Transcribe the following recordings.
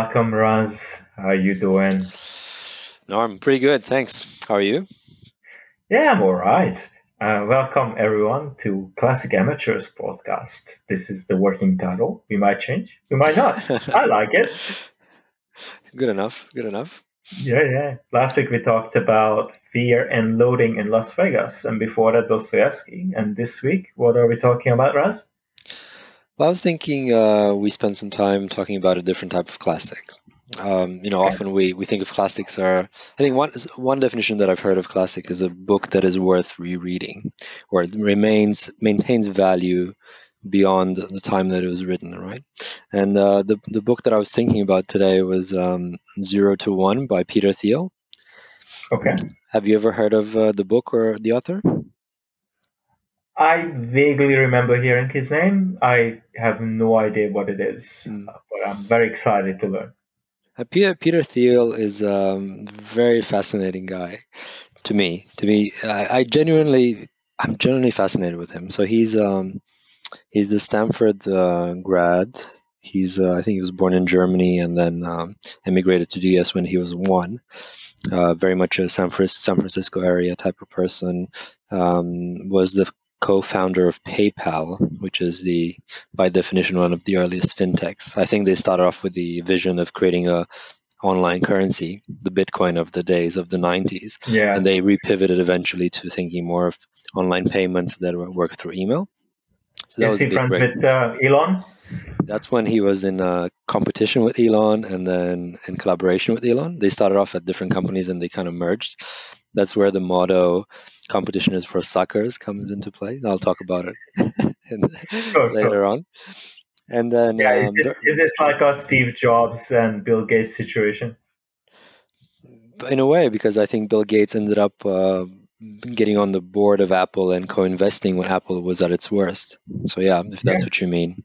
welcome, Raz. How are you doing? No, I'm pretty good, thanks. How are you? Yeah, I'm all right. Uh, welcome, everyone, to Classic Amateurs podcast. This is the working title. We might change, we might not. I like it. Good enough. Good enough. Yeah, yeah. Last week we talked about fear and loathing in Las Vegas, and before that, Dostoevsky. And this week, what are we talking about, Raz? Well, I was thinking uh, we spend some time talking about a different type of classic. Um, you know, often we, we think of classics are. I think one one definition that I've heard of classic is a book that is worth rereading, where it remains maintains value beyond the time that it was written. Right, and uh, the the book that I was thinking about today was um, Zero to One by Peter Thiel. Okay. Have you ever heard of uh, the book or the author? I vaguely remember hearing his name. I have no idea what it is, uh, but I'm very excited to learn. Uh, Peter Peter Thiel is a um, very fascinating guy to me. To me, I, I genuinely, I'm genuinely fascinated with him. So he's um he's the Stanford uh, grad. He's uh, I think he was born in Germany and then um, immigrated to the US when he was one. Uh, very much a San, Fris- San Francisco area type of person. Um, was the co-founder of PayPal, which is the by definition one of the earliest fintechs. I think they started off with the vision of creating a online currency, the Bitcoin of the days of the 90s, Yeah. and they repivoted eventually to thinking more of online payments that work through email. So that Is was a he big friends break. with uh, Elon? That's when he was in uh, competition with Elon and then in collaboration with Elon. They started off at different companies and they kind of merged. That's where the motto "competition is for suckers" comes into play. I'll talk about it Sure, sure. later on. And then Yeah, is um, this, is this like a Steve Jobs and Bill Gates situation? in a way, because I think Bill Gates ended up uh, getting on the board of Apple and co-investing when Apple was at its worst. So yeah, if that's Yeah. what you mean,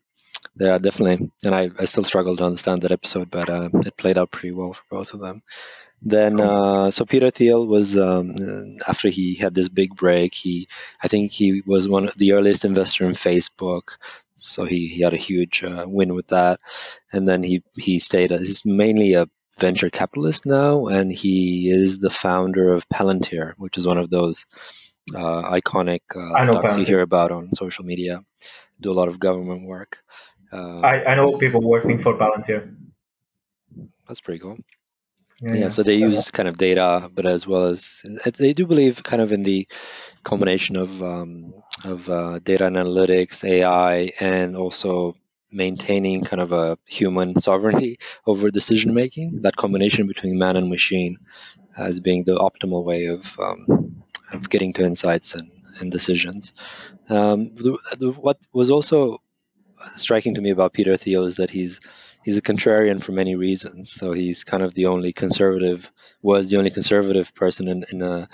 yeah, definitely. And I, I still struggle to understand that episode, but uh, it played out pretty well for both of them. Then, uh, so Peter Thiel was um, uh, after he had this big break. He, I think, he was one of the earliest investor in Facebook, so he, he had a huge uh, win with that. And then he he stayed. As, he's mainly a venture capitalist now, and he is the founder of Palantir, which is one of those uh, iconic uh, stocks you hear about on social media. Do a lot of government work. Uh, I, I know people working for Palantir. that's pretty cool. Yeah, Yeah, so they Uh, use kind of data, but as well as they do believe kind of in the combination of um, of uh, data and analytics, AI, and also maintaining kind of a human sovereignty over decision making. That combination between man and machine as being the optimal way of um, of getting to insights and, and decisions. Um, the, the, what was also striking to me about Peter Thiel is that he's he's a contrarian for many reasons. So he's kind of the only conservative was the only conservative person in in a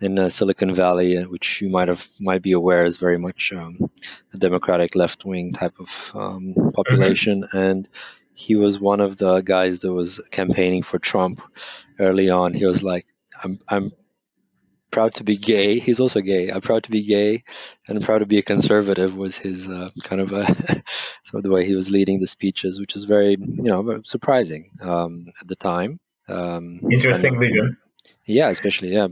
in uh, Silicon Valley, uh, which you might have might be aware is very much um, a democratic left wing type of um, population, and he was one of the guys that was campaigning for Trump early on. He was like, "I'm I'm proud to be gay." He's also gay. I'm proud to be gay, and I'm proud to be a conservative. Was his uh, kind of a some of the way he was leading the speeches, which is very you know surprising um, at the time. Um, Interesting standing- vision. yeah, especially yeah,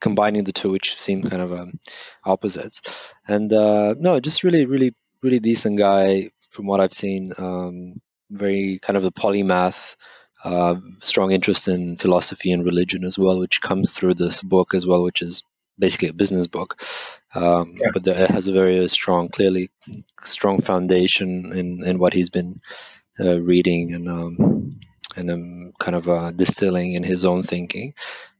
combining the two, which seem kind of um, opposites, and uh, no, just really, really, really decent guy from what I've seen. Um, very kind of a polymath, uh, strong interest in philosophy and religion as well, which comes through this book as well, which is basically a business book, um, Yeah. but it has a very strong, clearly strong foundation in in what he's been uh, reading and um, and um, kind of uh, distilling in his own thinking.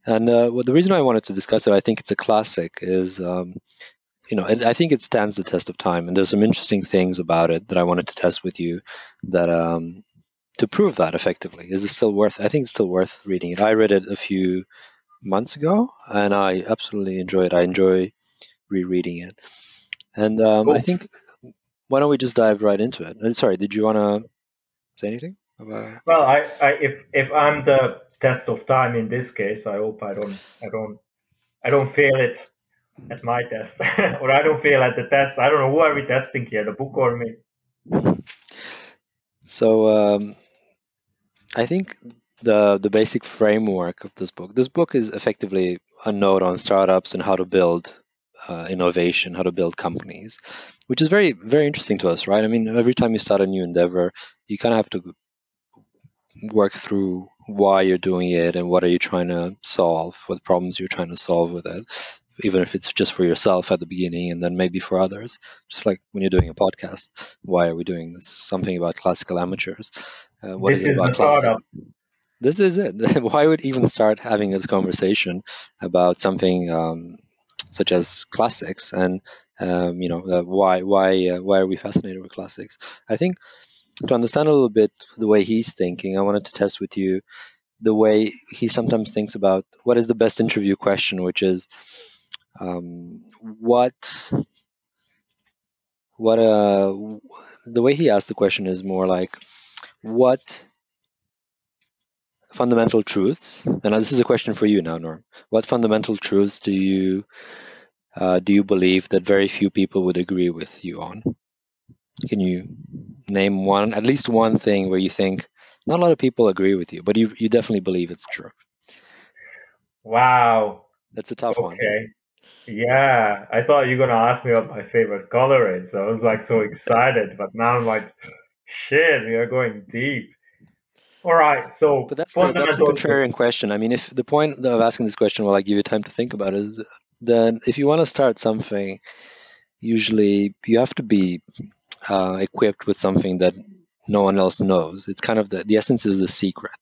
And uh, well, the reason I wanted to discuss it, I think it's a classic, is um, you know, I think it stands the test of time. And there's some interesting things about it that I wanted to test with you, that um, to prove that effectively. Is it still worth? I think it's still worth reading it. I read it a few months ago, and I absolutely enjoy it. I enjoy rereading it. And um, I think why don't we just dive right into it? Uh, Sorry, did you want to say anything about? Well, I, I if if I'm the test of time in this case, I hope I don't I don't I don't fail it at my test, or I don't fail at the test. I don't know who are we testing here, the book or me? So um, I think the the basic framework of this book. This book is effectively a note on startups and how to build uh, innovation, how to build companies, which is very very interesting to us, right? I mean, every time you start a new endeavor, you kind of have to work through why you're doing it and what are you trying to solve, what problems you're trying to solve with it, even if it's just for yourself at the beginning and then maybe for others. Just like when you're doing a podcast, why are we doing this? Something about classical amateurs. Uh, what this is it about classic? This is it. why would even start having this conversation about something um, such as classics and um, you know uh, why why uh, why are we fascinated with classics? I think to understand a little bit the way he's thinking, I wanted to test with you the way he sometimes thinks about what is the best interview question, which is um, what what uh the way he asked the question is more like what fundamental truths and this is a question for you now norm what fundamental truths do you uh, do you believe that very few people would agree with you on can you name one, at least one thing where you think not a lot of people agree with you, but you you definitely believe it's true? Wow, that's a tough okay. one. Okay, yeah, I thought you were gonna ask me what my favorite color is. I was like so excited, but now I'm like, shit, we are going deep. All right, so but that's the, that's a contrarian question. I mean, if the point of asking this question will I give you time to think about it, then if you want to start something, usually you have to be uh, equipped with something that no one else knows. It's kind of the, the essence is the secret.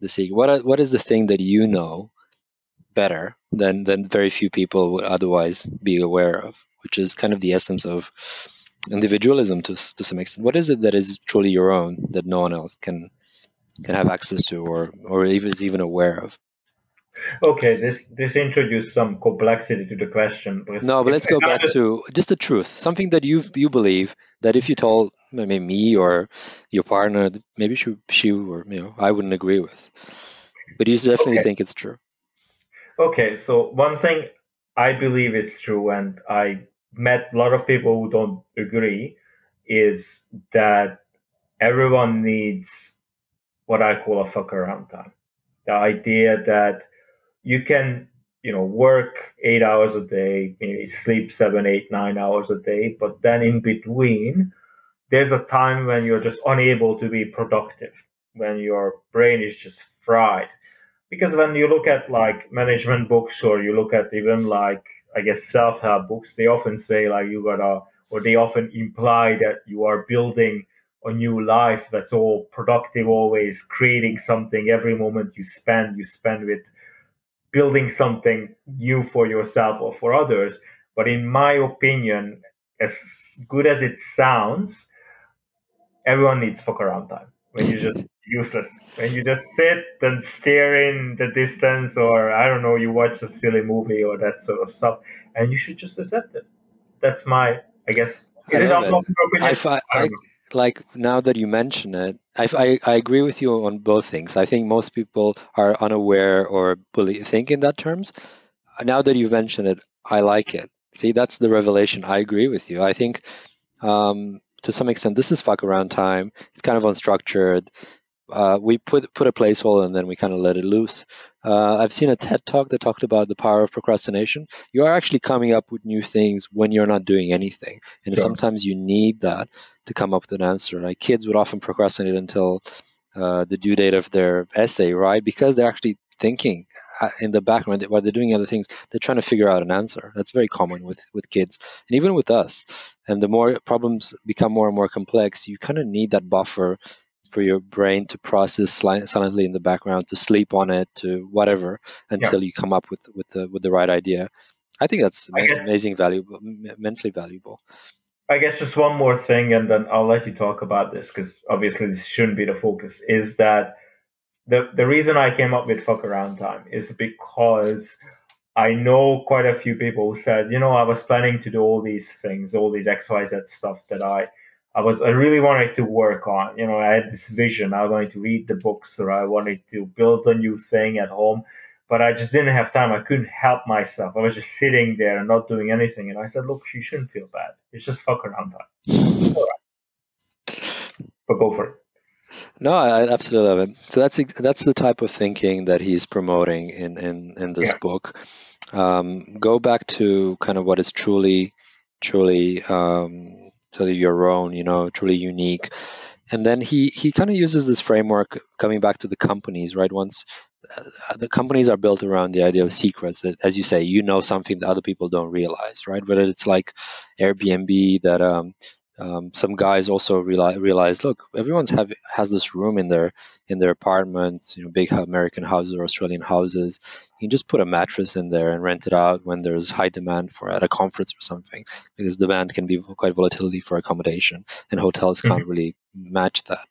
The secret. What what is the thing that you know better than than very few people would otherwise be aware of? Which is kind of the essence of individualism to to some extent. What is it that is truly your own that no one else can can have access to or or even is even aware of? Okay, this this introduced some complexity to the question. But no, but let's go back to just the truth. Something that you you believe that if you told maybe me or your partner, maybe she she or you know I wouldn't agree with, but you definitely okay. think it's true. Okay, so one thing I believe is true, and I met a lot of people who don't agree, is that everyone needs what I call a fuck around time. The idea that you can you know work eight hours a day maybe sleep seven eight nine hours a day but then in between there's a time when you're just unable to be productive when your brain is just fried because when you look at like management books or you look at even like i guess self-help books they often say like you gotta or they often imply that you are building a new life that's all productive always creating something every moment you spend you spend with building something new for yourself or for others. But in my opinion, as good as it sounds, everyone needs fuck around time. When you just useless. When you just sit and stare in the distance, or I don't know, you watch a silly movie or that sort of stuff, and you should just accept it. That's my, I guess. Is I it, it. I, I, I, like now that you mention it, I, I, I, agree with you on both things. I think most people are unaware or believe, think in that terms. Now that you've mentioned it, I like it. See, that's the revelation. I agree with you. I think um, to some extent, this is fuck around time. It's kind of unstructured uh, we put put a placeholder and then we kind of let it loose. Uh, I've seen a TED talk that talked about the power of procrastination. You are actually coming up with new things when you're not doing anything, and sure. sometimes you need that to come up with an answer. Like kids would often procrastinate until uh, the due date of their essay, right? Because they're actually thinking uh, in the background while they're doing other things they're trying to figure out an answer that's very common with with kids and even with us and the more problems become more and more complex you kind of need that buffer for your brain to process silently in the background, to sleep on it, to whatever, until yeah. you come up with with the with the right idea. I think that's I amazing, valuable, immensely valuable. I guess just one more thing, and then I'll let you talk about this because obviously this shouldn't be the focus. Is that the the reason I came up with fuck around time is because I know quite a few people who said, you know, I was planning to do all these things, all these X Y Z stuff that I I was I really wanted to work on. You know, I had this vision. I wanted to read the books, or I wanted to build a new thing at home, but I just didn't have time. I couldn't help myself. I was just sitting there and not doing anything. And I said, "Look, you shouldn't feel bad. It's just fuck around time." All right. But go for it. No, I absolutely love it. So that's that's the type of thinking that he's promoting in in in this Yeah. book. Um, go back to kind of what is truly, truly, um, truly your own. You know, truly unique. And then he he kind of uses this framework coming back to the companies, right? Once uh, the companies are built around the idea of secrets that, as you say, you know something that other people don't realize, right? Whether it's like Airbnb that um, um, some guys also realize, realize look everyone's have has this room in their in their apartment you know big american houses or australian houses you can just put a mattress in there and rent it out when there's high demand for at a conference or something because demand can be quite volatility for accommodation and hotels can't Mhm. really match that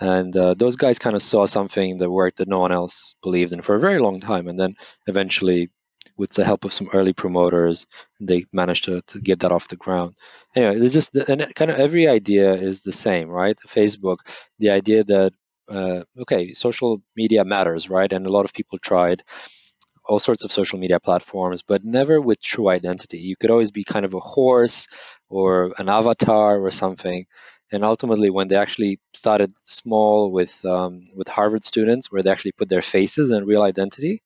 and uh, those guys kind of saw something that worked that no one else believed in for a very long time and then eventually with the help of some early promoters they managed to, to get that off the ground anyway, there's just and kind of every idea is the same, right? Facebook, the idea that uh, okay, social media matters, right? And a lot of people tried all sorts of social media platforms, but never with true identity. You could always be kind of a horse or an avatar or something. And ultimately, when they actually started small with um, with Harvard students, where they actually put their faces and real identity,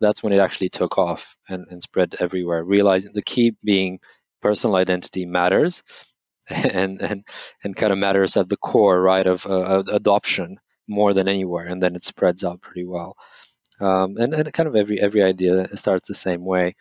that's when it actually took off and, and spread everywhere. Realizing the key being personal identity matters, and and and kind of matters at the core, right, of uh, adoption more than anywhere, and then it spreads out pretty well. Um, and, and kind of every every idea starts the same way.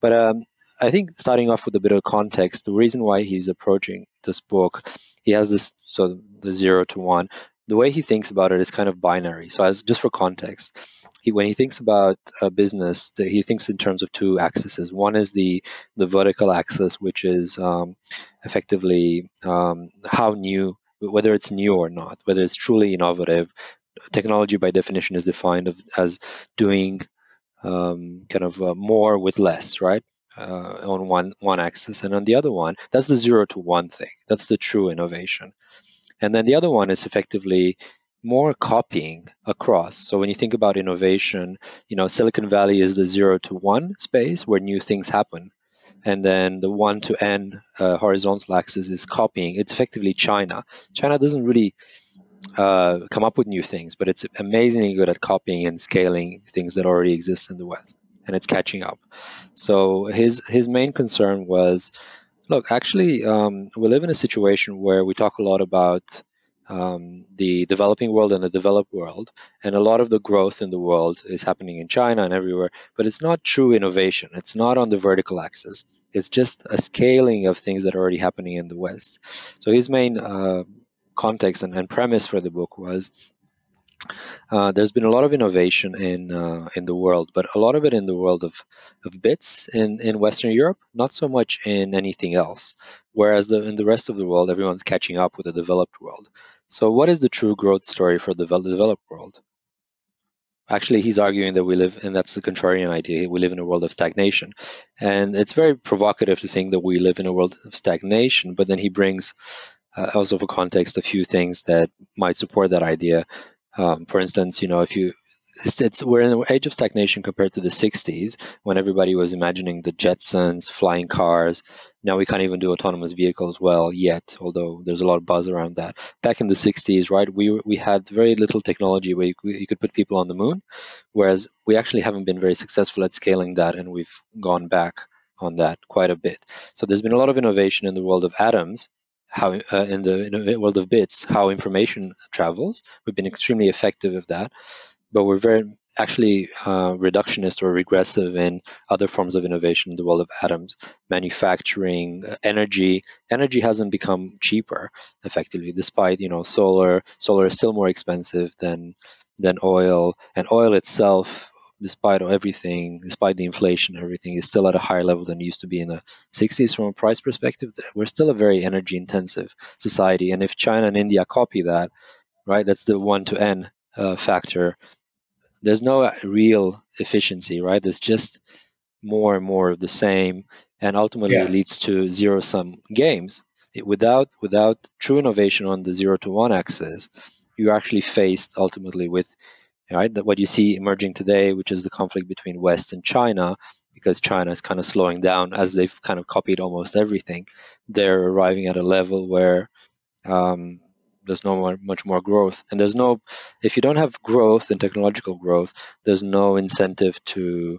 But um, I think starting off with a bit of context, the reason why he's approaching this book, he has this so the zero to one. The way he thinks about it is kind of binary. So as just for context, he when he thinks about a business, he thinks in terms of two axes. One is the the vertical axis, which is um, effectively um, how new, whether it's new or not, whether it's truly innovative. Technology, by definition, is defined as doing um, kind of uh, more with less, right? Uh, on one one axis, and on the other one, that's the zero to one thing. That's the true innovation. And then the other one is effectively more copying across. So when you think about innovation, you know, Silicon Valley is the zero to one space where new things happen. And then the one to n uh, horizontal axis is copying. It's effectively China. China doesn't really uh, come up with new things, but it's amazingly good at copying and scaling things that already exist in the West, and it's catching up. So his his main concern was, look, actually, um, we live in a situation where we talk a lot about um, the developing world and the developed world, and a lot of the growth in the world is happening in China and everywhere. But it's not true innovation. It's not on the vertical axis. It's just a scaling of things that are already happening in the West. So his main uh, context and, and premise for the book was uh, there's been a lot of innovation in uh, in the world, but a lot of it in the world of, of bits in, in Western Europe, not so much in anything else. Whereas the, in the rest of the world, everyone's catching up with the developed world. So, what is the true growth story for the developed world? Actually, he's arguing that we live, and that's the contrarian idea, we live in a world of stagnation. And it's very provocative to think that we live in a world of stagnation, but then he brings uh, also for context a few things that might support that idea. Um, for instance, you know, if you it's, it's, we're in an age of stagnation compared to the 60s when everybody was imagining the Jetsons, flying cars. Now we can't even do autonomous vehicles well yet, although there's a lot of buzz around that. Back in the 60s, right, we we had very little technology where you, you could put people on the moon, whereas we actually haven't been very successful at scaling that, and we've gone back on that quite a bit. So there's been a lot of innovation in the world of atoms, how uh, in the in the world of bits, how information travels. We've been extremely effective at that but we're very actually uh, reductionist or regressive in other forms of innovation in the world of atoms, manufacturing, energy. Energy hasn't become cheaper effectively, despite you know solar. Solar is still more expensive than than oil, and oil itself, despite everything, despite the inflation, everything is still at a higher level than it used to be in the 60s from a price perspective. We're still a very energy intensive society, and if China and India copy that, right, that's the one to n uh, factor there's no real efficiency, right? There's just more and more of the same, and ultimately Yeah. it leads to zero sum games. It- without without true innovation on the zero to one axis, you're actually faced ultimately with right that what you see emerging today, which is the conflict between West and China, because China is kind of slowing down as they've kind of copied almost everything. They're arriving at a level where um, there's no more, much more growth, and there's no if you don't have growth and technological growth, there's no incentive to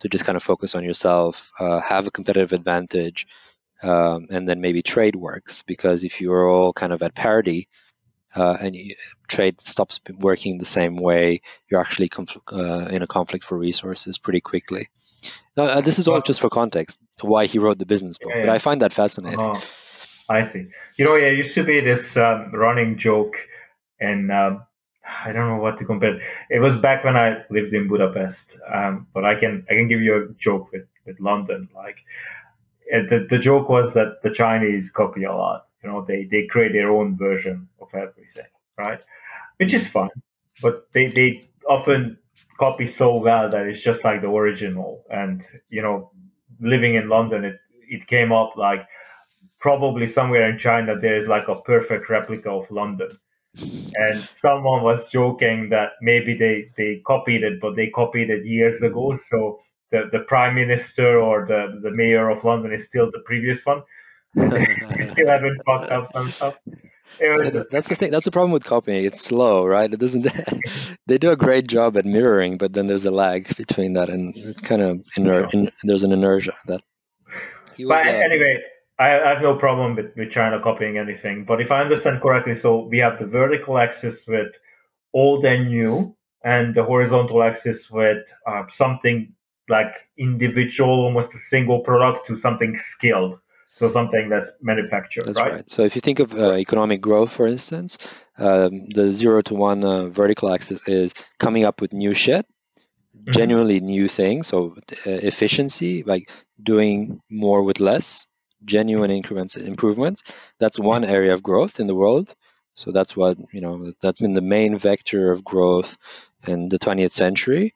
to just kind of focus on yourself, uh, have a competitive advantage, um, and then maybe trade works because if you're all kind of at parity. Uh, and trade stops working the same way, you're actually conf- uh, in a conflict for resources pretty quickly. Uh, this is all just for context, why he wrote the business book. Yeah, yeah. But I find that fascinating. Uh-huh. I see. You know, yeah, used to be this um, running joke, and um, I don't know what to compare. It was back when I lived in Budapest, um, but I can I can give you a joke with with London. Like, the the joke was that the Chinese copy a lot. You know, they they create their own version of everything, right? Which is fun, but they they often copy so well that it's just like the original. And you know, living in London, it it came up like probably somewhere in China there is like a perfect replica of London. And someone was joking that maybe they, they copied it, but they copied it years ago. So the, the prime minister or the, the mayor of London is still the previous one. Still haven't fucked up some stuff. So that's the thing. That's the problem with copying. It's slow, right? It doesn't. they do a great job at mirroring, but then there's a lag between that, and it's kind of iner- in, there's an inertia that. Was, but uh, anyway, I, have no problem with, with China copying anything. But if I understand correctly, so we have the vertical axis with old and new, and the horizontal axis with uh, something like individual, almost a single product, to something skilled. So something that's manufactured, that's right? right? So if you think of uh, economic growth, for instance, um, the zero to one uh, vertical axis is coming up with new shit, mm-hmm. genuinely new things. So uh, efficiency, like doing more with less, genuine increments improvements that's one area of growth in the world so that's what you know that's been the main vector of growth in the 20th century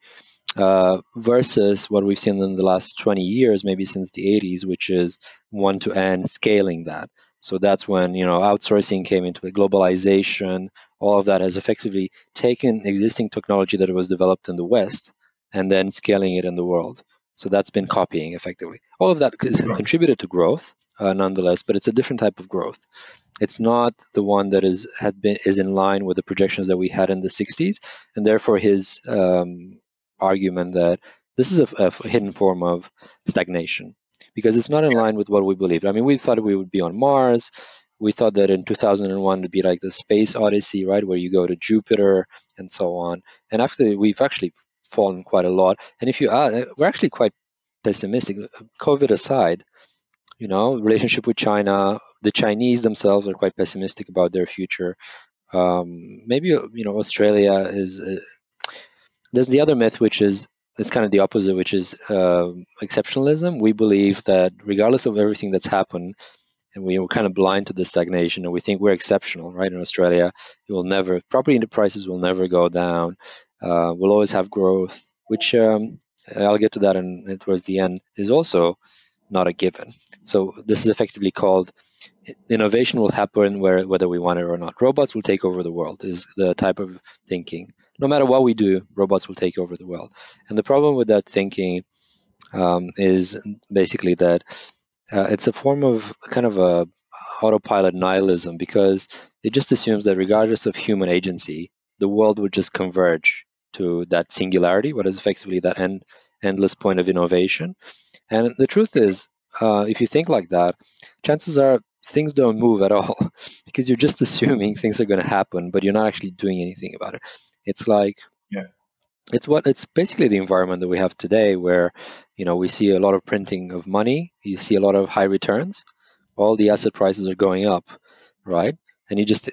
uh, versus what we've seen in the last 20 years maybe since the 80s which is one to n scaling that so that's when you know outsourcing came into it globalization all of that has effectively taken existing technology that was developed in the west and then scaling it in the world so that's been copying effectively. All of that has contributed to growth, uh, nonetheless, but it's a different type of growth. It's not the one that is had been is in line with the projections that we had in the 60s, and therefore his um, argument that this is a, a, hidden form of stagnation because it's not in line with what we believed. I mean, we thought we would be on Mars. We thought that in 2001 it'd be like the space odyssey, right, where you go to Jupiter and so on. And after we've actually fallen quite a lot. And if you are, we're actually quite pessimistic. COVID aside, you know, relationship with China, the Chinese themselves are quite pessimistic about their future. Um, maybe you know Australia is. There's the other myth, which is it's kind of the opposite, which is uh, exceptionalism. We believe that regardless of everything that's happened, and we were kind of blind to the stagnation, and we think we're exceptional, right? In Australia, it will never property prices will never go down uh, we'll always have growth, which um, I'll get to that in, towards the end, is also not a given. So this is effectively called innovation will happen where, whether we want it or not. Robots will take over the world is the type of thinking. No matter what we do, robots will take over the world. And the problem with that thinking um, is basically that uh, it's a form of kind of a autopilot nihilism because it just assumes that regardless of human agency, the world would just converge to that singularity, what is effectively that end, endless point of innovation. And the truth is, uh, if you think like that, chances are things don't move at all because you're just assuming things are going to happen, but you're not actually doing anything about it. It's like, yeah. It's what it's basically the environment that we have today, where you know we see a lot of printing of money, you see a lot of high returns, all the asset prices are going up, right? And you just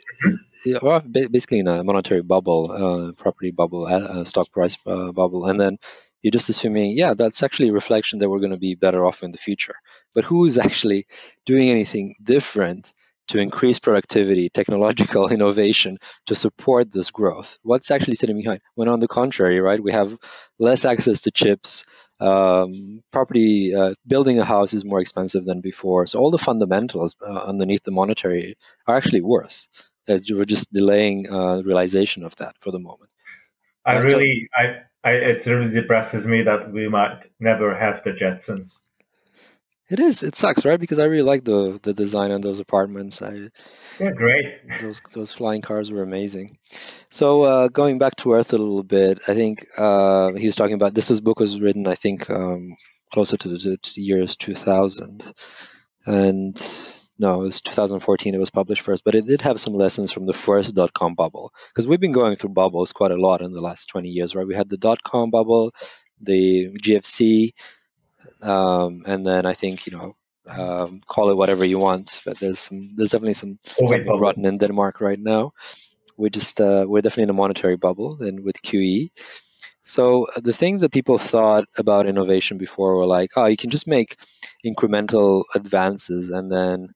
basically in a monetary bubble, uh, property bubble, uh, stock price uh, bubble, and then you're just assuming, yeah, that's actually a reflection that we're going to be better off in the future. But who is actually doing anything different to increase productivity, technological innovation to support this growth? What's actually sitting behind? When on the contrary, right, we have less access to chips. Um, property uh, building a house is more expensive than before, so all the fundamentals uh, underneath the monetary are actually worse you were just delaying uh, realization of that for the moment. I uh, really, so, I, I, it really depresses me that we might never have the Jetsons. It is. It sucks, right? Because I really like the the design on those apartments. I yeah, great. Those those flying cars were amazing. So uh, going back to Earth a little bit, I think uh, he was talking about this. Was book was written, I think, um, closer to the, to the years 2000, and no, it was 2014. It was published first, but it did have some lessons from the first dot com bubble because we've been going through bubbles quite a lot in the last 20 years, right? We had the dot com bubble, the GFC, um, and then I think you know um, call it whatever you want, but there's some there's definitely some Oh, something bubble. rotten in Denmark right now. We're just uh, we're definitely in a monetary bubble and with QE. So uh, the things that people thought about innovation before were like, oh, you can just make incremental advances and then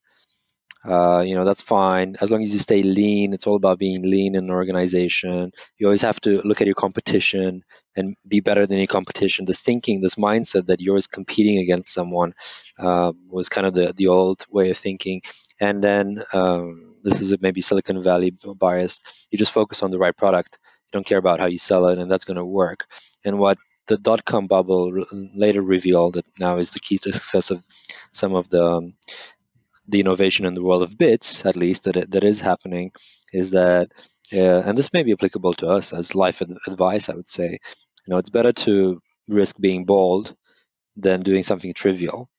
uh, you know that's fine as long as you stay lean. It's all about being lean in an organization. You always have to look at your competition and be better than your competition. This thinking, this mindset that you're always competing against someone uh, was kind of the the old way of thinking. And then um, this is maybe Silicon Valley biased. You just focus on the right product. You don't care about how you sell it, and that's going to work. And what the dot com bubble later revealed that now is the key to success of some of the um, the innovation in the world of bits, at least that that is happening, is that, uh, and this may be applicable to us as life ad- advice. I would say, you know, it's better to risk being bold than doing something trivial,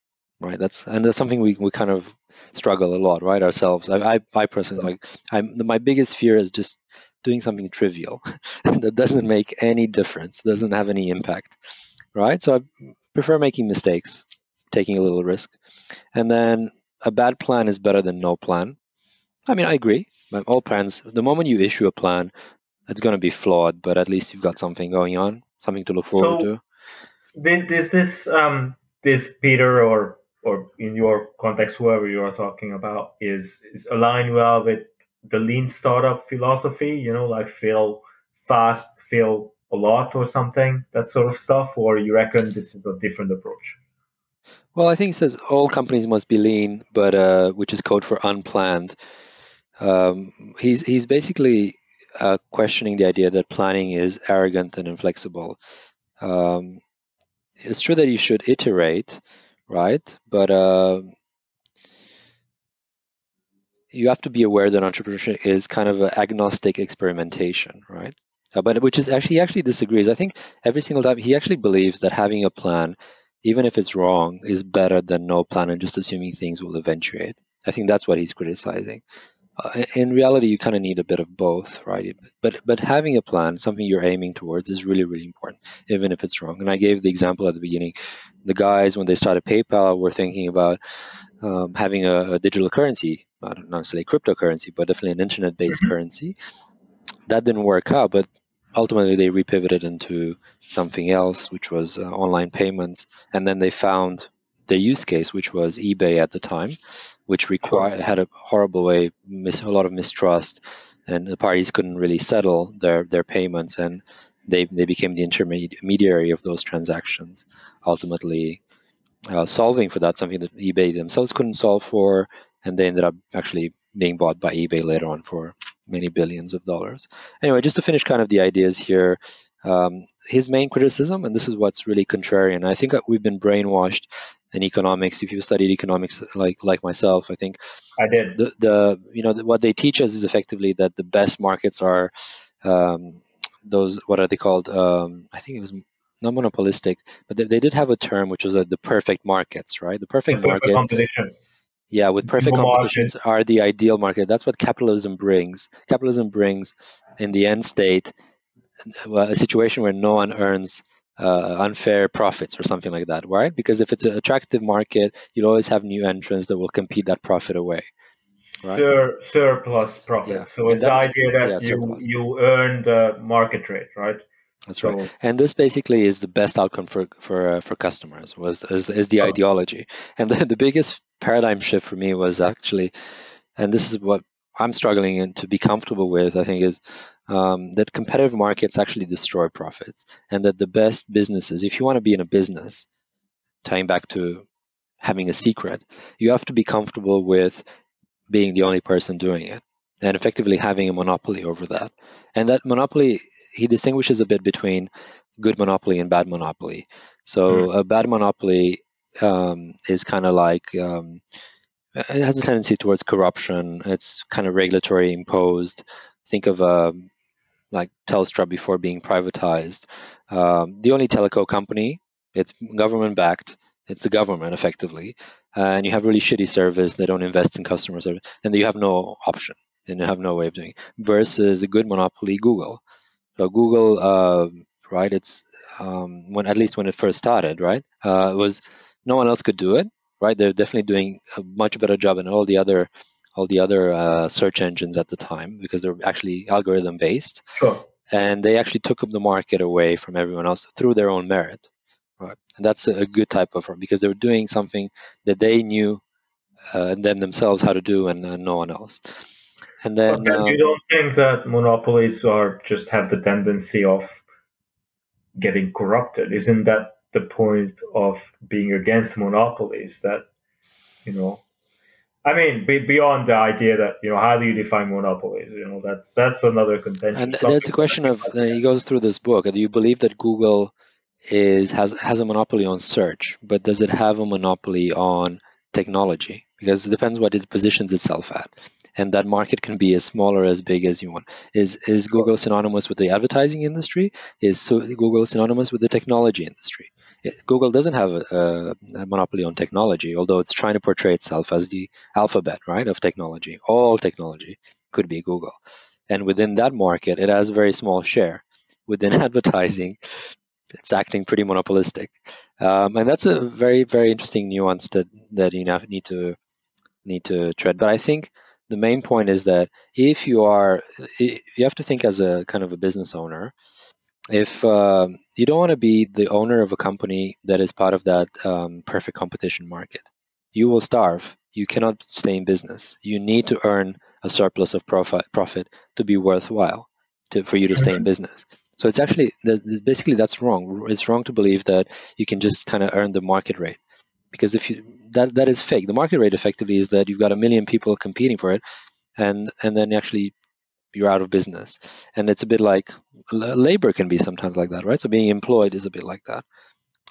right? That's and that's something we, we kind of struggle a lot, right? Ourselves. I I, I personally like I'm my biggest fear is just doing something trivial that doesn't make any difference, doesn't have any impact, right? So I prefer making mistakes, taking a little risk, and then a bad plan is better than no plan. I mean, I agree. All plans, the moment you issue a plan, it's going to be flawed, but at least you've got something going on, something to look forward So to. Did is this um this Peter or or in your context whoever you are talking about is is aligned well with the lean startup philosophy? You know, like fail fast, fail a lot, or something that sort of stuff, or you reckon this is a different approach? Well, I think it says all companies must be lean, but uh, which is code for unplanned. Um, he's he's basically uh, questioning the idea that planning is arrogant and inflexible. Um, it's true that you should iterate, right? But uh, you have to be aware that entrepreneurship is kind of an agnostic experimentation, right? Uh, but which is actually he actually disagrees. I think every single time he actually believes that having a plan, even if it's wrong, is better than no plan and just assuming things will eventuate. I think that's what he's criticizing. Uh, in reality, you kind of need a bit of both, right? But but having a plan, something you're aiming towards, is really really important, even if it's wrong. And I gave the example at the beginning. The guys when they started PayPal were thinking about um, having a, a, digital currency, not necessarily a cryptocurrency, but definitely an internet-based Mhm. currency. That didn't work out, but ultimately they repivoted into something else, which was uh, online payments, and then they found the use case, which was eBay at the time, which required had a horrible way, mis- a lot of mistrust, and the parties couldn't really settle their their payments, and they they became the intermediary of those transactions, ultimately uh, solving for that something that eBay themselves couldn't solve for, and they ended up actually being bought by eBay later on for many billions of dollars. Anyway, just to finish kind of the ideas here, um, his main criticism, and this is what's really contrarian. I think we've been brainwashed in economics. If you've studied economics like like myself, I think I did. the, the you know what they teach us is effectively that the best markets are um, those what are they called? Um, I think it was not monopolistic, but they, they did have a term which was uh, the perfect markets, right? The The perfect perfect markets, competition. Yeah, with perfect No market. competitions are the ideal market. That's what capitalism brings. Capitalism brings, in the end state, a situation where no one earns uh, unfair profits or something like that, right? Because if it's an attractive market, you'll always have new entrants that will compete that profit away. Right. Sur- surplus profit. Yeah, So and it's the idea that yeah, you surplus. you earn the market rate, right? That's So right. And this basically is the best outcome for for uh, for customers was is, is the Oh. ideology. And the, the biggest paradigm shift for me was actually, and this is what I'm struggling in to be comfortable with. I think is um, that competitive markets actually destroy profits, and that the best businesses, if you want to be in a business, tying back to having a secret, you have to be comfortable with being the only person doing it and effectively having a monopoly over that. And that monopoly, he distinguishes a bit between good monopoly and bad monopoly. So a bad monopoly um, is kind of like um, it has a tendency towards corruption. It's kind of regulatory imposed. Think of um, like Telstra before being privatized. Um, the only telco company, it's government backed. It's the government effectively, and you have really shitty service. They don't invest in customer service, and you have no option, and you have no way of doing. It. Versus a good monopoly, Google. So Google, uh, right? It's um, when at least when it first started, right? Uh, it was no one else could do it, right? They're definitely doing a much better job than all the other all the other uh, search engines at the time because they're actually algorithm based. Sure. And they actually took up the market away from everyone else through their own merit. Right. And that's a, a good type of firm because they were doing something that they knew uh, them themselves how to do and uh, no one else. And then but you don't think that monopolies are just have the tendency of getting corrupted? Isn't that the point of being against monopolies? That you know, I mean, be, beyond the idea that you know, how do you define monopolies? You know, that's that's another contention. And that's a question of uh, he goes through this book. Do you believe that Google is has has a monopoly on search, but does it have a monopoly on technology? Because it depends what it positions itself at and that market can be as small or as big as you want. Is is Google synonymous with the advertising industry? Is so Google synonymous with the technology industry? Google doesn't have a, a, monopoly on technology, although it's trying to portray itself as the alphabet, right, of technology. All technology could be Google, and within that market, it has a very small share. Within advertising, it's acting pretty monopolistic, um, and that's a very, very interesting nuance that that you need to need to tread. But I think the main point is that if you are you have to think as a kind of a business owner. If uh, you don't want to be the owner of a company that is part of that um, perfect competition market. You will starve. You cannot stay in business. You need to earn a surplus of profit profit to be worthwhile to, for you to stay in mm-hmm. business. So it's actually basically that's wrong. It's wrong to believe that you can just kind of earn the market rate. Because if you that that is fake. The market rate effectively is that you've got a million people competing for it, and and then actually you're out of business. And it's a bit like labor can be sometimes like that, right? So being employed is a bit like that,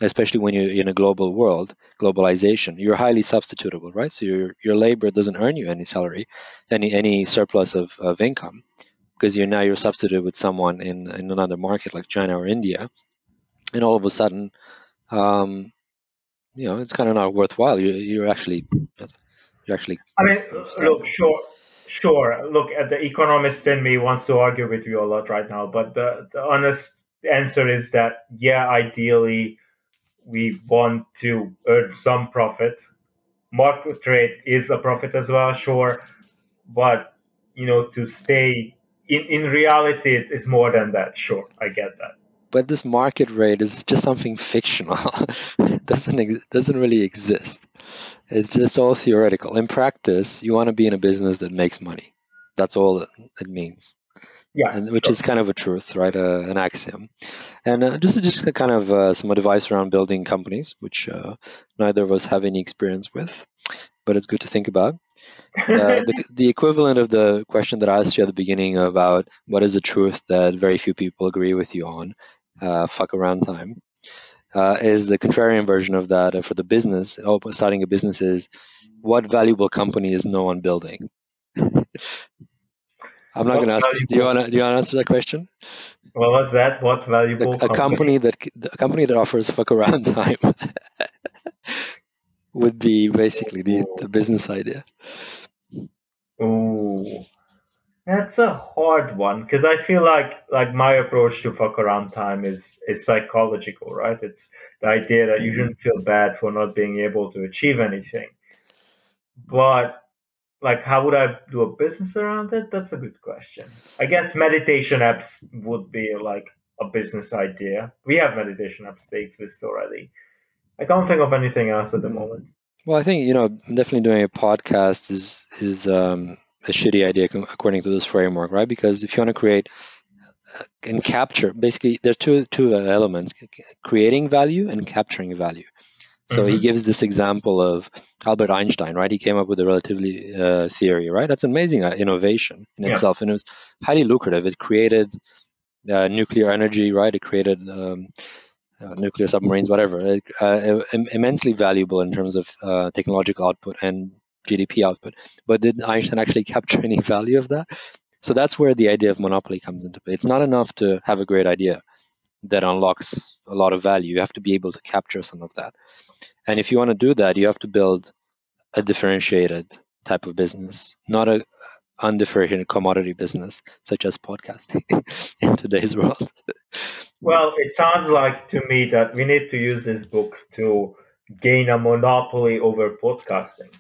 especially when you're in a global world, globalization. You're highly substitutable, right? So your your labor doesn't earn you any salary, any any surplus of, of income, because you're now you're substituted with someone in in another market like China or India, and all of a sudden. Um, you know it's kind of not worthwhile. You, you're actually you're actually. I mean, look, sure, sure. Look, uh, the economist in me wants to argue with you a lot right now, but the, the honest answer is that yeah, ideally we want to earn some profit. Market rate is a profit as well, sure, but you know to stay in in reality, it's, it's more than that. Sure, I get that but this market rate is just something fictional. it doesn't ex- doesn't really exist. It's just all theoretical. In practice, you want to be in a business that makes money. That's all it, it means. Yeah, and, which sure. is kind of a truth, right? Uh, an axiom. And uh, just just kind of uh, some advice around building companies, which uh, neither of us have any experience with, but it's good to think about. Uh, the, the equivalent of the question that I asked you at the beginning about what is a truth that very few people agree with you on uh, fuck around time, uh, is the contrarian version of that uh, for the business. Oh, starting a business is what valuable company is no one building? I'm not going to ask. You, do you want to? Do you want to answer that question? What was that? What valuable? The, a company? company that a company that offers fuck around time would be basically the, the business idea. Oh, that's a hard one because I feel like like my approach to fuck around time is is psychological, right? It's the idea that you mm-hmm. shouldn't feel bad for not being able to achieve anything. But like how would I do a business around it? That's a good question. I guess meditation apps would be like a business idea. We have meditation apps, they exist already. I can't think of anything else at the mm-hmm. moment. Well, I think you know, definitely doing a podcast is is um, a shitty idea according to this framework, right? Because if you want to create uh, and capture, basically, there are two two elements: creating value and capturing value. So mm-hmm. he gives this example of Albert Einstein, right? He came up with the relativity uh, theory, right? That's amazing uh, innovation in yeah. itself, and it was highly lucrative. It created uh, nuclear energy, right? It created um, uh, nuclear submarines, whatever, uh, immensely valuable in terms of uh, technological output and GDP output. But did Einstein actually capture any value of that? So that's where the idea of monopoly comes into play. It's not enough to have a great idea that unlocks a lot of value. You have to be able to capture some of that. And if you want to do that, you have to build a differentiated type of business, not a undifferentiated commodity business such as podcasting in today's world. well, it sounds like to me that we need to use this book to gain a monopoly over podcasting.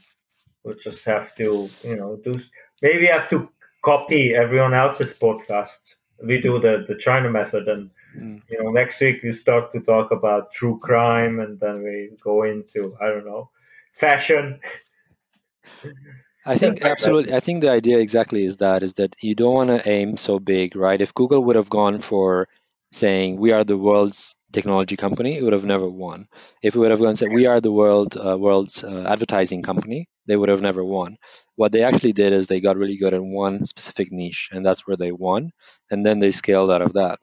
We just have to, you know, do maybe have to copy everyone else's podcast. We do the the China method, and mm. you know, next week we start to talk about true crime, and then we go into I don't know, fashion. I think absolutely. I think the idea exactly is that is that you don't want to aim so big, right? If Google would have gone for saying we are the world's technology company, it would have never won. If we would have gone and said we are the world uh, world's uh, advertising company, they would have never won. What they actually did is they got really good at one specific niche, and that's where they won, and then they scaled out of that.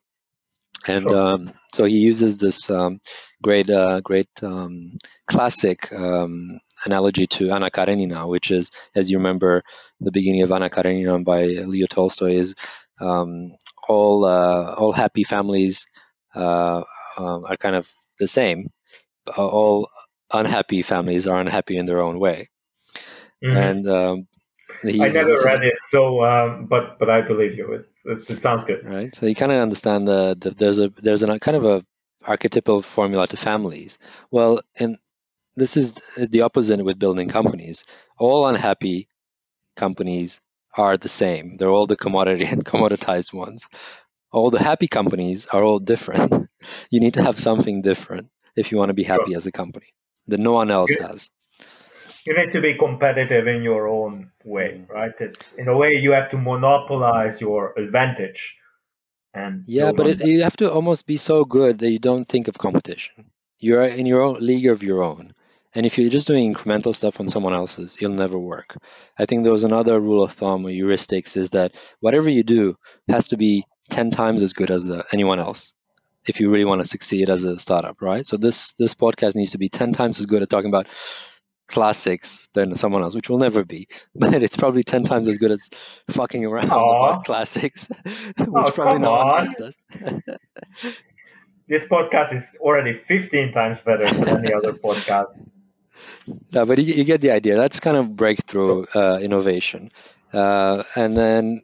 And um, so he uses this um, great, uh, great um, classic um, analogy to Anna Karenina, which is, as you remember, the beginning of Anna Karenina by Leo Tolstoy is um, all uh, all happy families uh, uh, are kind of the same. All unhappy families are unhappy in their own way. Mm-hmm. And um, I never read it, so um, but but I believe you. It, it, it sounds good. Right. So you kind of understand the, the there's a there's a kind of a archetypal formula to families. Well, and this is the opposite with building companies. All unhappy companies are the same. They're all the commodity and commoditized ones. All the happy companies are all different. you need to have something different if you want to be happy sure. as a company that no one else has. You need to be competitive in your own way, mm. right? It's in a way you have to monopolize your advantage. And yeah, but it, you have to almost be so good that you don't think of competition. You're in your own league of your own. And if you're just doing incremental stuff on someone else's, it'll never work. I think there was another rule of thumb or heuristics is that whatever you do has to be 10 times as good as the, anyone else if you really want to succeed as a startup, right? So this this podcast needs to be 10 times as good at talking about classics than someone else, which will never be. But it's probably 10 times as good as fucking around Aww. about classics, which oh, probably no one else does. this podcast is already 15 times better than any other podcast. No, but you, you, get the idea. That's kind of breakthrough uh, innovation. Uh, and then,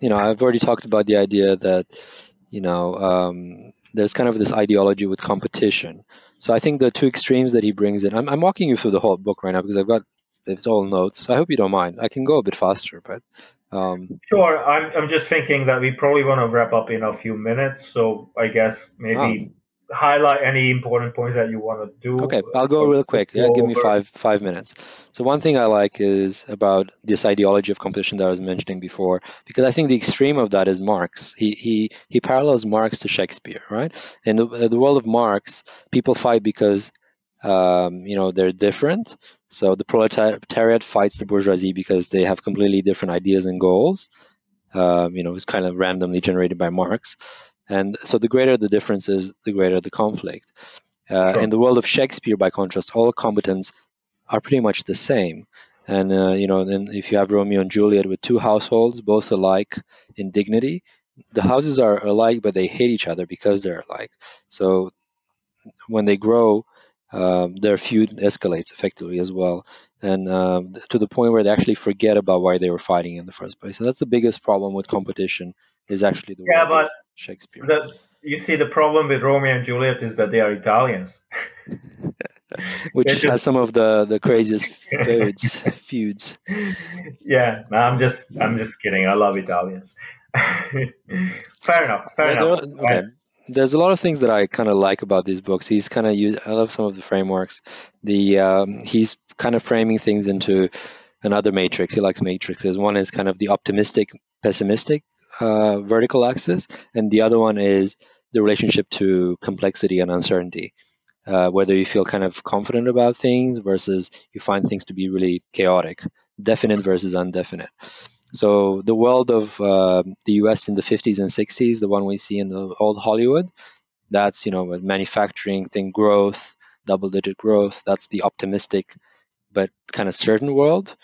you know, I've already talked about the idea that, you know, um, there's kind of this ideology with competition. So I think the two extremes that he brings in, I'm, I'm walking you through the whole book right now because I've got it's all notes. So I hope you don't mind. I can go a bit faster, but um, sure. I'm I'm just thinking that we probably want to wrap up in a few minutes. So I guess maybe highlight any important points that you want to do. Okay, I'll go real quick. Yeah, give me five five minutes. So one thing I like is about this ideology of competition that I was mentioning before, because I think the extreme of that is Marx. He he he parallels Marx to Shakespeare, right? In the, the world of Marx, people fight because um, you know they're different. So the proletariat fights the bourgeoisie because they have completely different ideas and goals. Um, you know, it's kind of randomly generated by Marx. And so the greater the difference is, the greater the conflict. Uh, sure. In the world of Shakespeare, by contrast, all combatants are pretty much the same. And uh, you know, then if you have Romeo and Juliet with two households, both alike in dignity, the houses are alike, but they hate each other because they're alike. So when they grow, um, their feud escalates effectively as well, and um, to the point where they actually forget about why they were fighting in the first place. And that's the biggest problem with competition is actually the yeah, but Shakespeare. The, you see, the problem with Romeo and Juliet is that they are Italians. Which just... has some of the, the craziest feuds. feuds. Yeah, no, I'm just I'm just kidding. I love Italians. fair enough. Fair yeah, enough. okay. There's a lot of things that I kind of like about these books. He's kind of use. I love some of the frameworks. The um, he's kind of framing things into another matrix. He likes matrices. One is kind of the optimistic, pessimistic uh, vertical axis, and the other one is the relationship to complexity and uncertainty. Uh, whether you feel kind of confident about things versus you find things to be really chaotic, definite versus undefinite. So the world of uh, the U.S. in the 50s and 60s, the one we see in the old Hollywood, That's you know manufacturing thing growth, double digit growth. That's the optimistic, but kind of certain world.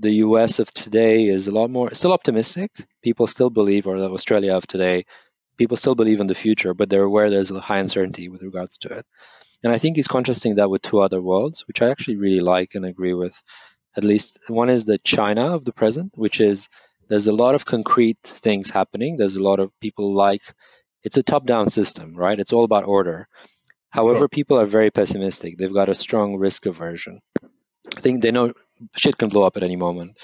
The U.S. of today is a lot more still optimistic. People still believe, or the Australia of today, people still believe in the future, but they're aware there's a high uncertainty with regards to it. And I think he's contrasting that with two other worlds, which I actually really like and agree with. At least one is the China of the present, which is there's a lot of concrete things happening. There's a lot of people like it's a top-down system, right? It's all about order. However, sure. people are very pessimistic. They've got a strong risk aversion. I think they know shit can blow up at any moment.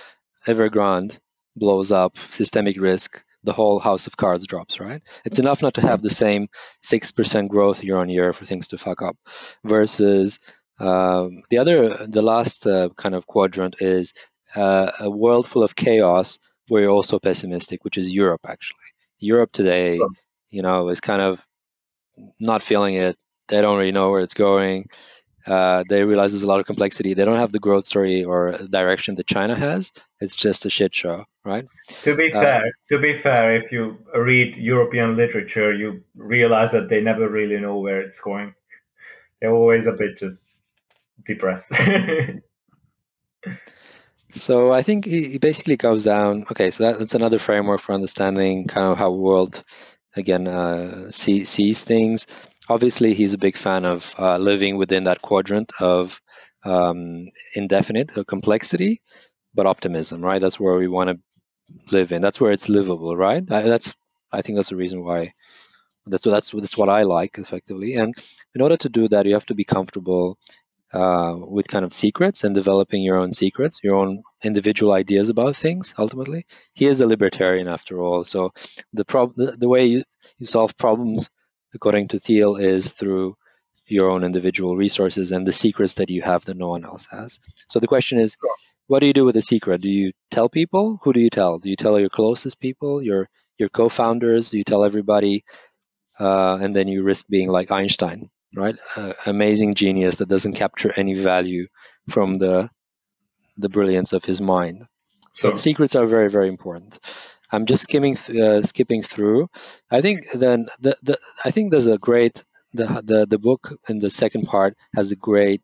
Evergrande blows up, systemic risk the whole house of cards drops, right? It's enough not to have the same 6% growth year on year for things to fuck up versus um, the other, the last uh, kind of quadrant is uh, a world full of chaos where you're also pessimistic, which is Europe, actually. Europe today, you know, is kind of not feeling it. They don't really know where it's going. Uh, they realize there's a lot of complexity. They don't have the growth story or direction that China has. It's just a shit show, right? To be uh, fair, to be fair, if you read European literature, you realize that they never really know where it's going. They're always a bit just depressed. so I think it basically goes down. Okay, so that, that's another framework for understanding kind of how world again uh, see, sees things obviously he's a big fan of uh, living within that quadrant of um, indefinite uh, complexity, but optimism, right? That's where we want to live in. That's where it's livable, right? I, that's I think that's the reason why. That's that's that's what I like effectively. And in order to do that, you have to be comfortable uh, with kind of secrets and developing your own secrets, your own individual ideas about things. Ultimately, he is a libertarian after all. So the prob the, the way you, you solve problems according to Thiel, is through your own individual resources and the secrets that you have that no one else has. So the question is, what do you do with a secret? Do you tell people? Who do you tell? Do you tell your closest people, your your co-founders? Do you tell everybody? Uh, and then you risk being like Einstein, right? Uh, amazing genius that doesn't capture any value from the the brilliance of his mind. So sure. secrets are very, very important. I'm just skimming th- uh, skipping through. I think then the, the I think there's a great the the the book in the second part has a great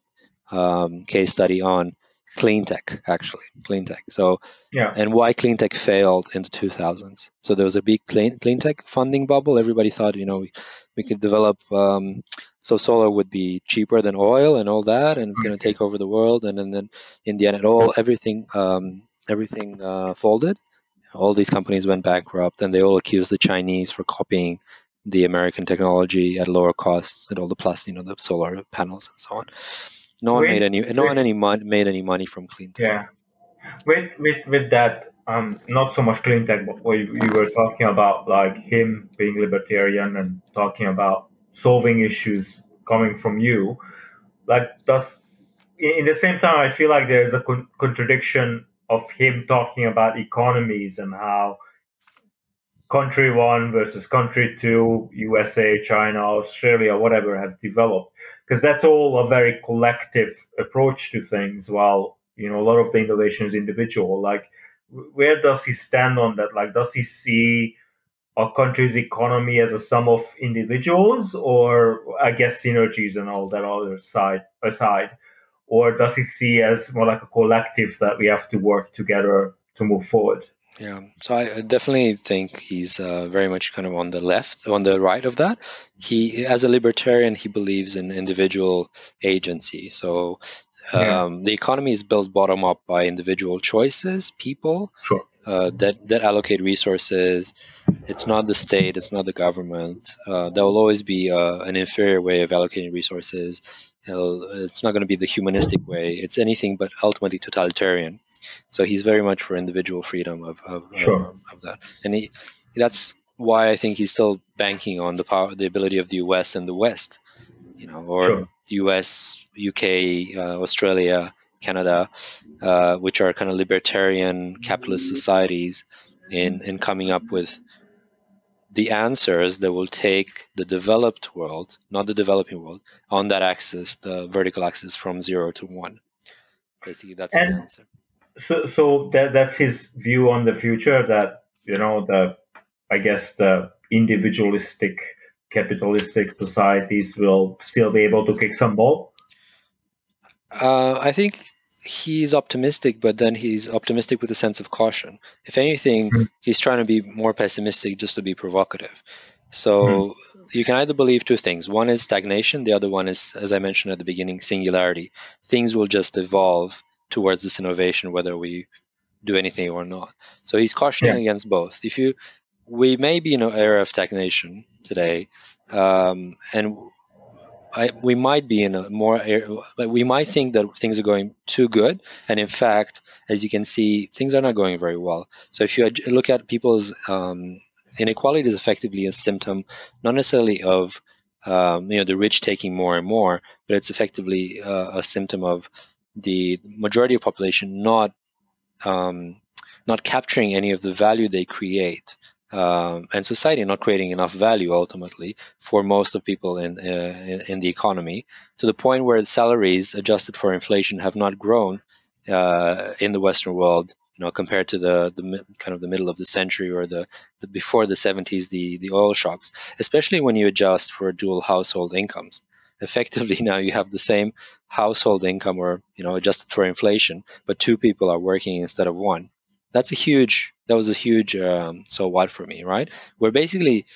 um, case study on clean tech actually clean tech. So yeah. and why clean tech failed in the 2000s so there was a big clean clean tech funding bubble. Everybody thought you know we, we could develop um, so solar would be cheaper than oil and all that and it's going to mm-hmm. take over the world. And, and then in the end it all everything um, everything uh, folded all these companies went bankrupt and they all accused the Chinese for copying the American technology at lower costs and all the plus, you know, the solar panels and so on. No one with, made any no with, one any mon- made any money from clean tech. Yeah. With with with that, um, not so much clean tech, but we, we were talking about like him being libertarian and talking about solving issues coming from you. Like, does in the same time, I feel like there's a con- contradiction of him talking about economies and how country one versus country two, USA, China, Australia, whatever, has developed. Because that's all a very collective approach to things, while you know a lot of the innovation is individual. Like, where does he stand on that? Like, does he see a country's economy as a sum of individuals, or I guess synergies and all that other side aside? Or does he see as more like a collective that we have to work together to move forward? Yeah, so I definitely think he's uh, very much kind of on the left, on the right of that. He, as a libertarian, he believes in individual agency. So um, yeah. the economy is built bottom up by individual choices, people sure. uh, that that allocate resources. It's not the state, it's not the government. Uh, there will always be uh, an inferior way of allocating resources it's not going to be the humanistic way. It's anything but ultimately totalitarian. So he's very much for individual freedom of of, sure. of, of that, and he that's why I think he's still banking on the power, the ability of the U.S. and the West, you know, or sure. the U.S., U.K., uh, Australia, Canada, uh, which are kind of libertarian capitalist societies, in in coming up with the answers that will take the developed world, not the developing world, on that axis, the vertical axis from zero to one. Basically, that's and the answer. So, so that, that's his view on the future. That you know, the I guess the individualistic capitalistic societies will still be able to kick some ball? Uh, I think he's optimistic, but then he's optimistic with a sense of caution. If anything, mm. he's trying to be more pessimistic just to be provocative. So mm. you can either believe two things. One is stagnation, the other one is, as I mentioned at the beginning, singularity. Things will just evolve towards this innovation, whether we do anything or not. So he's cautioning yeah. against both. If you, we may be in an era of stagnation today, um, and I, we might be in a more we might think that things are going too good and in fact as you can see things are not going very well. So if you look at people's um, inequality is effectively a symptom not necessarily of um, you know the rich taking more and more but it's effectively uh, a symptom of the majority of population not um, not capturing any of the value they create um, and society not creating enough value ultimately for most of people in, uh, in, the economy to the point where salaries adjusted for inflation have not grown uh, in the Western world. You know, compared to the, the kind of the middle of the century or the, the before the 70s, the the oil shocks, especially when you adjust for dual household incomes effectively now you have the same household income or you know adjusted for inflation but two people are working instead of one that's a huge that was a huge um, so what for me right? Where basically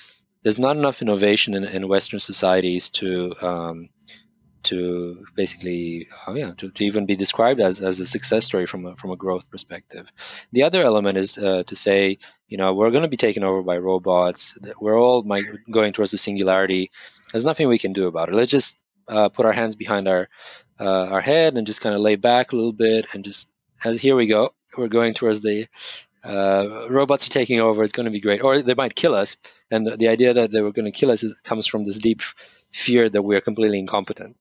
there's not enough innovation in, in western societies to um, to basically uh, yeah to, to, even be described as, as a success story from a, from a growth perspective. The other element is uh, to say you know we're going to be taken over by robots we're all going towards the singularity. There's nothing we can do about it. Let's just uh, put our hands behind our uh, our head and just kind of lay back a little bit and just as here we go we're going towards the uh, robots are taking over. It's going to be great, or they might kill us. And the, the idea that they were going to kill us is, comes from this deep fear that we are completely incompetent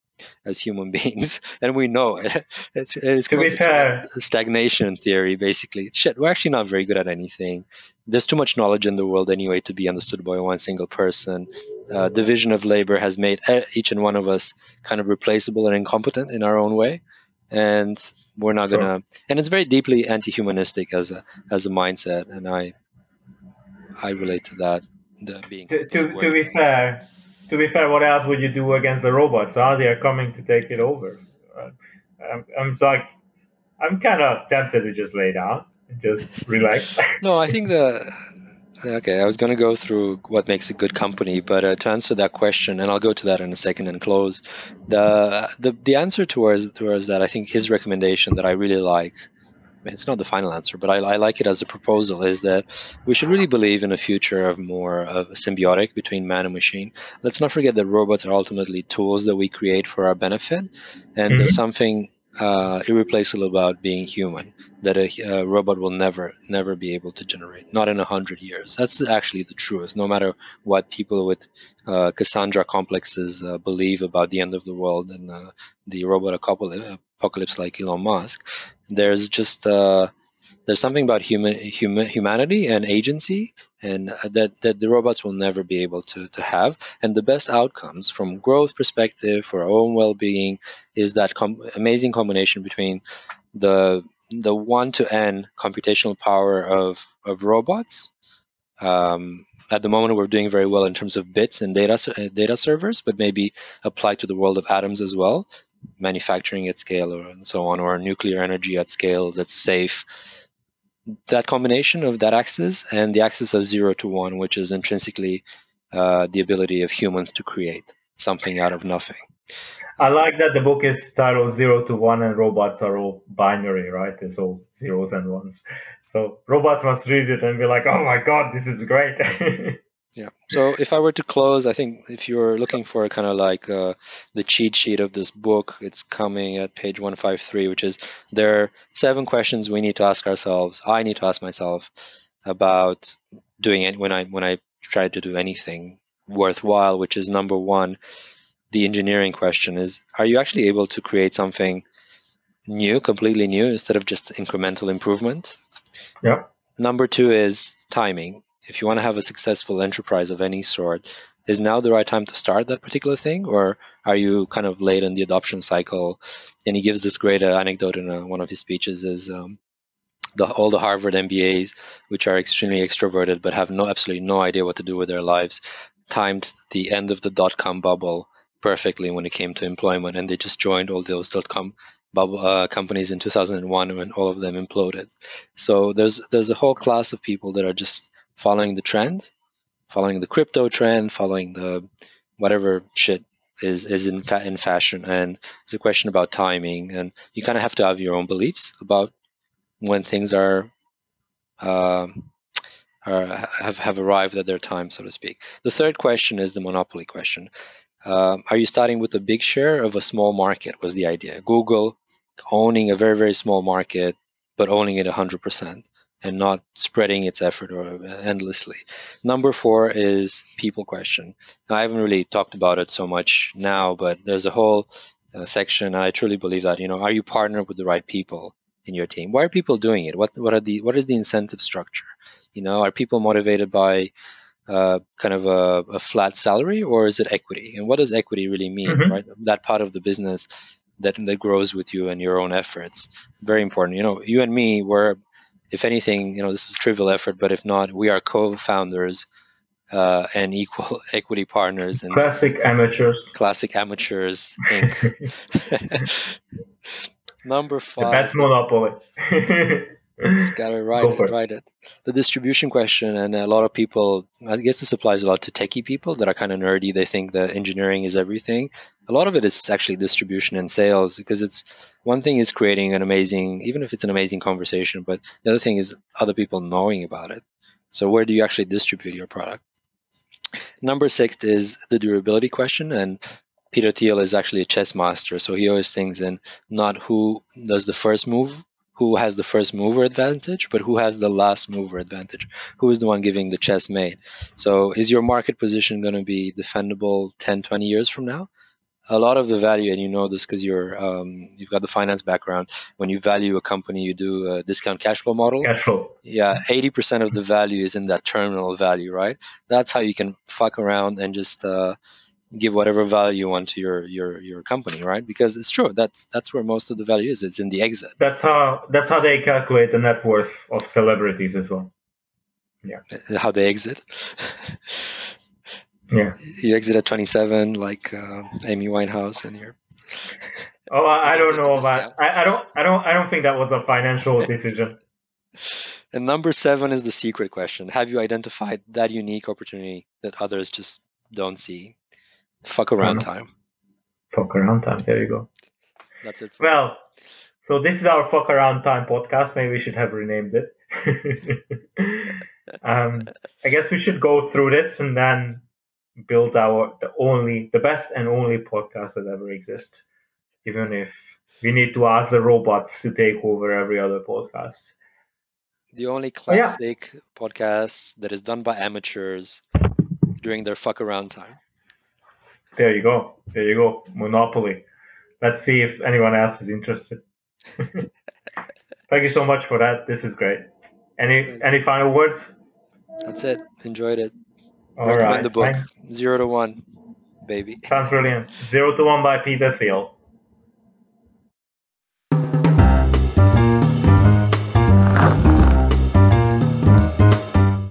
as human beings, and we know it. It's it's to be fair. stagnation theory, basically. Shit, we're actually not very good at anything. There's too much knowledge in the world anyway to be understood by one single person. Uh, division of labor has made each and one of us kind of replaceable and incompetent in our own way, and we're not sure. gonna and it's very deeply anti-humanistic as a as a mindset and i i relate to that the being to, to, to be fair to be fair what else would you do against the robots huh? they are coming to take it over uh, I'm, I'm like i'm kind of tempted to just lay down and just relax no i think the Okay, I was going to go through what makes a good company, but uh, to answer that question, and I'll go to that in a second and close. The the, the answer towards towards that, I think his recommendation that I really like. It's not the final answer, but I, I like it as a proposal. Is that we should really believe in a future of more of a symbiotic between man and machine. Let's not forget that robots are ultimately tools that we create for our benefit, and mm-hmm. there's something uh, irreplaceable about being human that a, a, robot will never, never be able to generate. Not in a hundred years. That's actually the truth. No matter what people with uh, Cassandra complexes uh, believe about the end of the world and uh, the robot apocalypse, like Elon Musk, there's just uh, there's something about human, human humanity and agency and uh, that, that the robots will never be able to, to have. And the best outcomes from growth perspective for our own well-being is that com- amazing combination between the the one to n computational power of of robots. Um, at the moment we're doing very well in terms of bits and data uh, data servers but maybe apply to the world of atoms as well manufacturing at scale or and so on or nuclear energy at scale that's safe that combination of that axis and the axis of zero to one, which is intrinsically uh, the ability of humans to create something out of nothing. I like that the book is titled Zero to One, and robots are all binary, right? It's all zeros and ones. So robots must read it and be like, "Oh my god, this is great." Yeah. So if I were to close, I think if you're looking for kind of like uh, the cheat sheet of this book, it's coming at page 153, which is there are seven questions we need to ask ourselves. I need to ask myself about doing it when I when I try to do anything worthwhile. Which is number one, the engineering question is: Are you actually able to create something new, completely new, instead of just incremental improvement? Yeah. Number two is timing if you want to have a successful enterprise of any sort, is now the right time to start that particular thing, or are you kind of late in the adoption cycle? And he gives this great uh, anecdote in uh, one of his speeches: is um, the, all the Harvard MBAs, which are extremely extroverted but have no absolutely no idea what to do with their lives, timed the end of the dot com bubble perfectly when it came to employment, and they just joined all those dot com bubble uh, companies in 2001 when all of them imploded. So there's there's a whole class of people that are just following the trend, following the crypto trend, following the whatever shit is is in fa- in fashion, and it's a question about timing, and you kind of have to have your own beliefs about when things are. Uh, are, have have arrived at their time, so to speak. The third question is the monopoly question. Uh, are you starting with a big share of a small market? Was the idea Google owning a very very small market, but owning it 100% and not spreading its effort endlessly. Number four is people question. Now, I haven't really talked about it so much now, but there's a whole uh, section, and I truly believe that you know, are you partnered with the right people in your team? Why are people doing it? What what are the what is the incentive structure? You know, are people motivated by uh, kind of a, a, flat salary or is it equity? And what does equity really mean? Mm-hmm. Right, that part of the business that that grows with you and your own efforts. Very important. You know, you and me, we're if anything, you know, this is trivial effort, but if not, we are co-founders uh, and equal equity partners. And classic amateurs. Classic amateurs Inc. Number five. That's monopoly. It's got to write it, write it. The distribution question, and a lot of people, I guess this applies a lot to techie people that are kind of nerdy. They think that engineering is everything. A lot of it is actually distribution and sales because it's one thing is creating an amazing, even if it's an amazing conversation, but the other thing is other people knowing about it. So where do you actually distribute your product? Number six is the durability question, and Peter Thiel is actually a chess master, so he always thinks in not who does the first move, who has the first mover advantage, but who has the last mover advantage? Who is the one giving the chess mate? So is your market position going to be defendable 10, 20 years from now? A lot of the value, and you know this because you're um, you've got the finance background. When you value a company, you do a discount cash flow model. Cash flow. Yeah, eighty percent of the value is in that terminal value, right? That's how you can fuck around and just uh, give whatever value you want to your your your company, right? Because it's true. That's that's where most of the value is. It's in the exit. That's how that's how they calculate the net worth of celebrities as well. Yeah. Uh, how they exit. yeah. You exit at 27, like uh, Amy Winehouse, and you're. Oh, I, I don't know about. I, I don't. I don't. I don't think that was a financial decision. and number seven is the secret question: Have you identified that unique opportunity that others just don't see? Fuck around time. Fuck around time. There you go. That's it. well, me. so this is our fuck around time podcast. Maybe we should have renamed it. um, I guess we should go through this and then build our the only, the best and only podcast that ever exists. Even if we need to ask the robots to take over every other podcast. The only classic yeah. podcast that is done by amateurs during their fuck around time. There you go. There you go. Monopoly. Let's see if anyone else is interested. Thank you so much for that. This is great. Any Thanks. any final words? That's it. Enjoyed it. All Recommend right. the book. Zero to one, baby. Sounds brilliant. Zero to one by Peter Thiel.